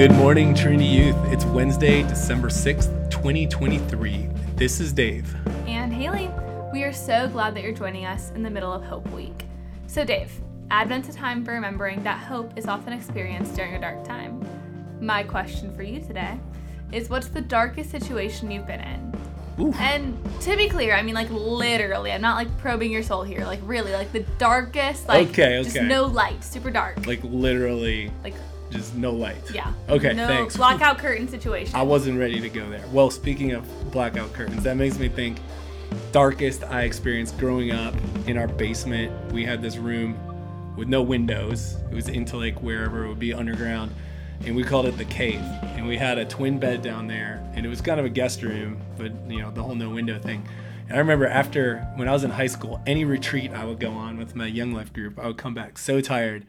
Good morning, Trinity Youth. It's Wednesday, December 6th, 2023. This is Dave. And Haley, we are so glad that you're joining us in the middle of Hope Week. So, Dave, Advent's a time for remembering that hope is often experienced during a dark time. My question for you today is what's the darkest situation you've been in? Oof. And to be clear, I mean like literally. I'm not like probing your soul here. Like really, like the darkest, like Okay, just okay. no light, super dark. Like literally, Like just no light. yeah. Okay, no thanks. blackout curtain situation. I wasn't ready to go there. Well, speaking of blackout curtains, that makes me think darkest I experienced growing up in our basement. We had this room with no windows. It was into like wherever it would be underground. And we called it the cave. And we had a twin bed down there. And it was kind of a guest room, but you know, the whole no window thing. And I remember after when I was in high school, any retreat I would go on with my young life group, I would come back so tired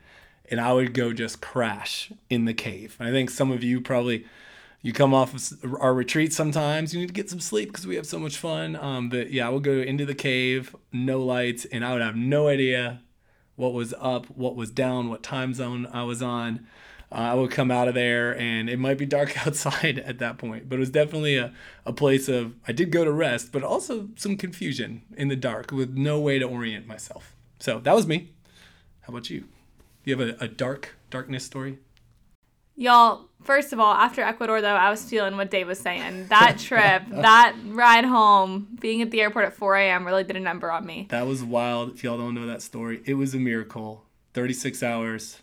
and I would go just crash in the cave. I think some of you probably you come off of our retreat sometimes. You need to get some sleep because we have so much fun. Um, but yeah, I would go into the cave, no lights, and I would have no idea what was up, what was down, what time zone I was on. Uh, I would come out of there, and it might be dark outside at that point, but it was definitely a, a place of I did go to rest, but also some confusion in the dark with no way to orient myself. So that was me. How about you? You have a, a dark darkness story? Y'all, first of all, after Ecuador, though, I was feeling what Dave was saying. That trip, that ride home, being at the airport at 4 a.m. really did a number on me. That was wild. If y'all don't know that story, it was a miracle. 36 hours.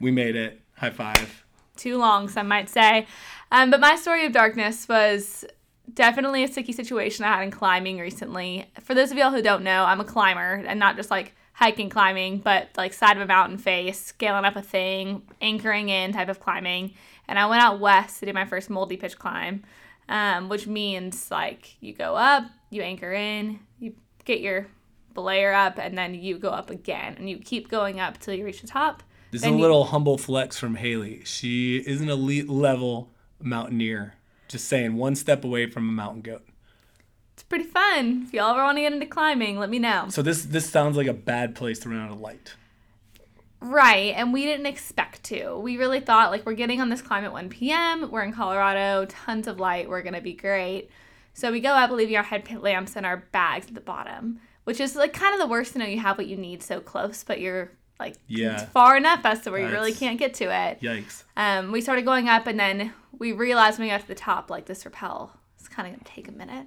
We made it. High five. Too long, some might say. Um, but my story of darkness was definitely a sticky situation I had in climbing recently. For those of y'all who don't know, I'm a climber and not just like hiking climbing, but like side of a mountain face, scaling up a thing, anchoring in type of climbing. And I went out west to do my first multi pitch climb, um, which means like you go up, you anchor in, you get your belayer up, and then you go up again, and you keep going up till you reach the top. This is a you- little humble flex from Haley. She is an elite level mountaineer. Just saying, one step away from a mountain goat. It's pretty fun. If y'all ever want to get into climbing, let me know. So this this sounds like a bad place to run out of light. Right, and we didn't expect to. We really thought like we're getting on this climb at 1 p.m. We're in Colorado, tons of light. We're gonna be great. So we go up, leaving our headlamps and our bags at the bottom, which is like kind of the worst to know you have what you need so close, but you're like Yeah. far enough as to where you really can't get to it. Yikes. Um, we started going up, and then we realized when we got to the top, like this rappel kind of gonna take a minute.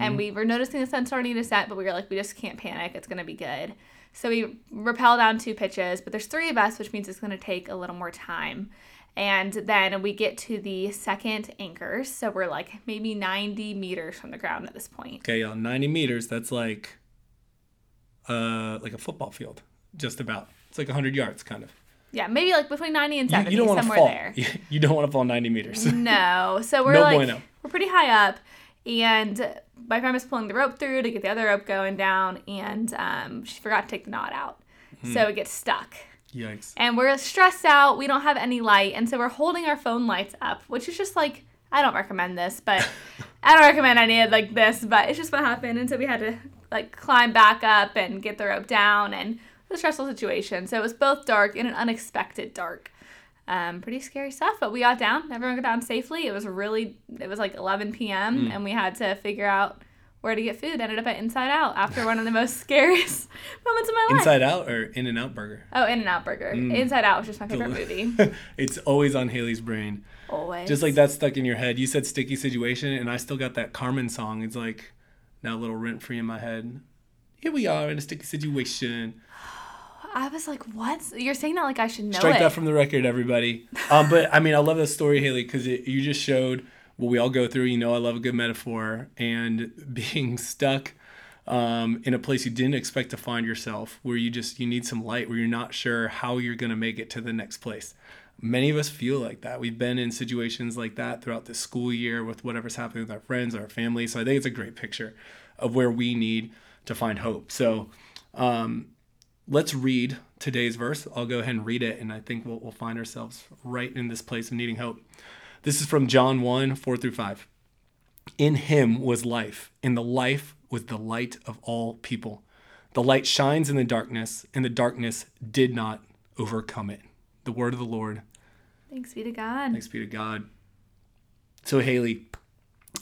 And we were noticing the sun starting to set, but we were like, we just can't panic. It's gonna be good. So we rappel down two pitches, but there's three of us, which means it's gonna take a little more time. And then we get to the second anchor. so we're like maybe 90 meters from the ground at this point. Okay, y'all. 90 meters. That's like, uh, like a football field. Just about. It's like 100 yards, kind of. Yeah, maybe like between 90 and You, 70, you don't want to somewhere fall. there. You don't want to fall 90 meters. No. So we're No like bueno. We're pretty high up, and my friend was pulling the rope through to get the other rope going down, and um, she forgot to take the knot out, Hmm. so it gets stuck. Yikes. And we're stressed out. We don't have any light, and so we're holding our phone lights up, which is just like I don't recommend this, but I don't recommend any of like this, but it's just what happened, and so we had to like climb back up and get the rope down, and it was a stressful situation. So it was both dark and an unexpected dark. Um, pretty scary stuff, but we got down. Everyone got down safely. It was really, it was like 11 p.m. and we had to figure out where to get food. Ended up at Inside Out after one of the most scariest moments of my life. Inside Out or In and Out Burger? Oh, In and Out Burger. Inside Out was just my favorite movie. it's always on Haley's brain. Always. Just like that stuck in your head. You said sticky situation, and I still got that Carmen song. It's like now a little rent free in my head. Here we are in a sticky situation. I was like, what? You're saying that like I should know Strike it. that from the record, everybody. Um, but I mean, I love this story, Haley, because you just showed what we all go through. You know, I love a good metaphor, and being stuck um, in a place you didn't expect to find yourself, where you just you need some light, where you're not sure how you're gonna make it to the next place. Many of us feel like that. We've been in situations like that throughout the school year with whatever's happening with our friends, our family. So I think it's a great picture of where we need to find hope. So um, let's read today's verse. I'll go ahead and read it, and I think we'll, we'll find ourselves right in this place of needing hope. This is from John 1 4 through 5. In him was life, and the life was the light of all people. The light shines in the darkness, and the darkness did not overcome it. The word of the Lord. Thanks be to God. Thanks be to God. So, Haley,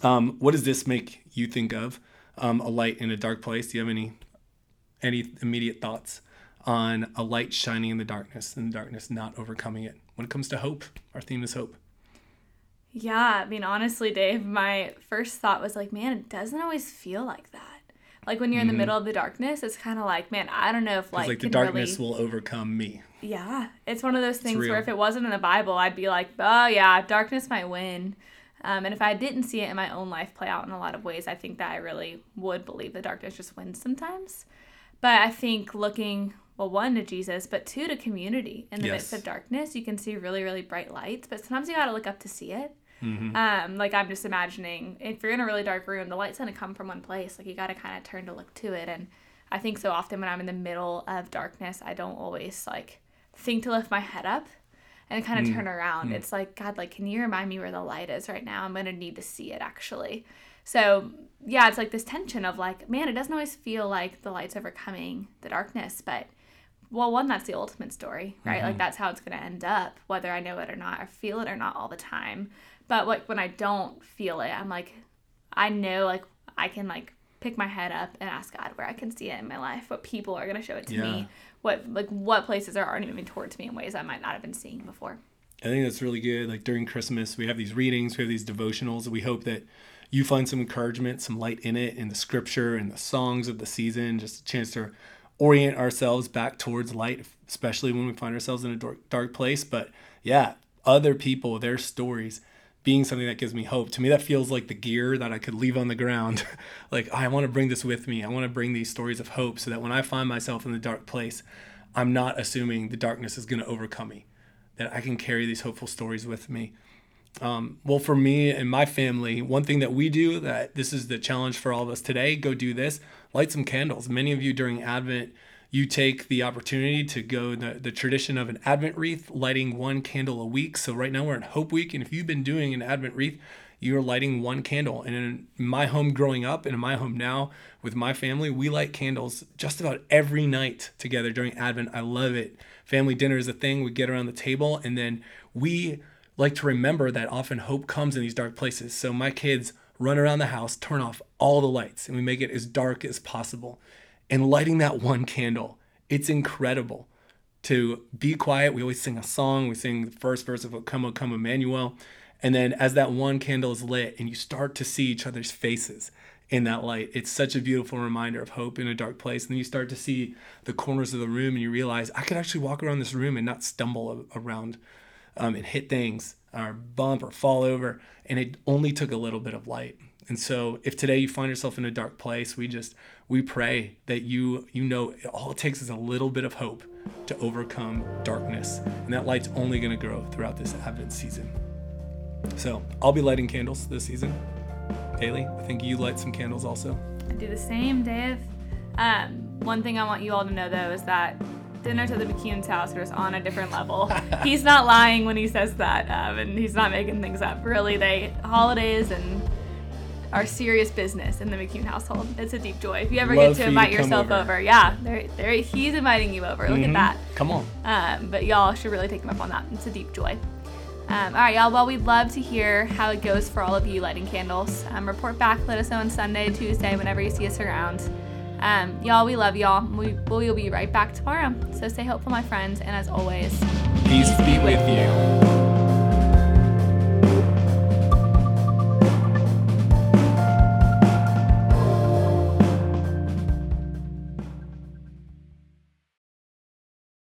um, what does this make you think of? Um, a light in a dark place. Do you have any any immediate thoughts on a light shining in the darkness and the darkness not overcoming it? When it comes to hope, our theme is hope. Yeah, I mean, honestly, Dave, my first thought was like, man, it doesn't always feel like that. Like when you're in the middle of the darkness, it's kind of like, man, I don't know if like, like the darkness really- will overcome me. Yeah, it's one of those things where if it wasn't in the Bible, I'd be like, oh yeah, darkness might win. Um, and if I didn't see it in my own life play out in a lot of ways, I think that I really would believe the darkness just wins sometimes. But I think looking, well, one to Jesus, but two to community in the midst of darkness, you can see really, really bright lights. But sometimes you got to look up to see it. Mm-hmm. Um, like I'm just imagining if you're in a really dark room, the light's gonna come from one place. Like you got to kind of turn to look to it. And I think so often when I'm in the middle of darkness, I don't always like think to lift my head up and kind Mm. of turn around. It's like God, like can you remind me where the light is right now? I'm gonna need to see it actually. So yeah, it's like this tension of like, man, it doesn't always feel like the light's overcoming the darkness, but well, one, that's the ultimate story, right? Like mm-hmm. that's how it's gonna end up, whether I know it or not, or feel it or not all the time. But like when I don't feel it, I'm like, I know like I can like pick my head up and ask God where I can see it in my life, what people are gonna show it to Yeah. me, what like what places are already moving towards me in ways I might not have been seeing before. I think that's really good. Like during Christmas, we have these readings, we have these devotionals. We hope that you find some encouragement, some light in it, in the scripture and the songs of the season, just a chance to orient ourselves back towards light, especially when we find ourselves in a dark, dark place. But yeah, other people, their stories being something that gives me hope. To me, that feels like the gear that I could leave on the ground. like, I want to bring this with me. I want to bring these stories of hope so that when I find myself in the dark place, I'm not assuming the darkness is going to overcome me that I can carry these hopeful stories with me. Um, well, for me and my family, one thing that we do that this is the challenge for all of us today go do this light some candles. Many of you during Advent, you take the opportunity to go the, the tradition of an Advent wreath, lighting one candle a week. So, right now we're in Hope Week, and if you've been doing an Advent wreath, you're lighting one candle. And in my home growing up and in my home now with my family, we light candles just about every night together during Advent. I love it. Family dinner is a thing. We get around the table and then we like to remember that often hope comes in these dark places. So my kids run around the house, turn off all the lights, and we make it as dark as possible. And lighting that one candle, it's incredible to be quiet. We always sing a song. We sing the first verse of Come, O Come, Emmanuel. And then as that one candle is lit and you start to see each other's faces in that light, it's such a beautiful reminder of hope in a dark place. And then you start to see the corners of the room and you realize I could actually walk around this room and not stumble around um, and hit things or bump or fall over. And it only took a little bit of light. And so if today you find yourself in a dark place, we just we pray that you you know all it takes is a little bit of hope to overcome darkness. And that light's only going to grow throughout this Advent season. So I'll be lighting candles this season. Haley, I think you light some candles also. I do the same, Dave. Um, one thing I want you all to know though is that dinner to the McKeon's house is on a different level. he's not lying when he says that, um, and he's not making things up. Really, they holidays and are serious business in the McCune household. It's a deep joy. If you ever Love get to you invite to yourself over. over. yeah, they're, they're, he's inviting you over. Look Mhm. at that. Come on. Um, but y'all should really take him up on that. It's a deep joy. Um, all right, y'all. Well, we'd love to hear how it goes for all of you lighting candles. Um, report back. Let us know on Sunday, Tuesday, whenever you see us around. Um, y'all, we love y'all. We, we'll be right back tomorrow. So stay hopeful, my friends. And as always, Peace be with you.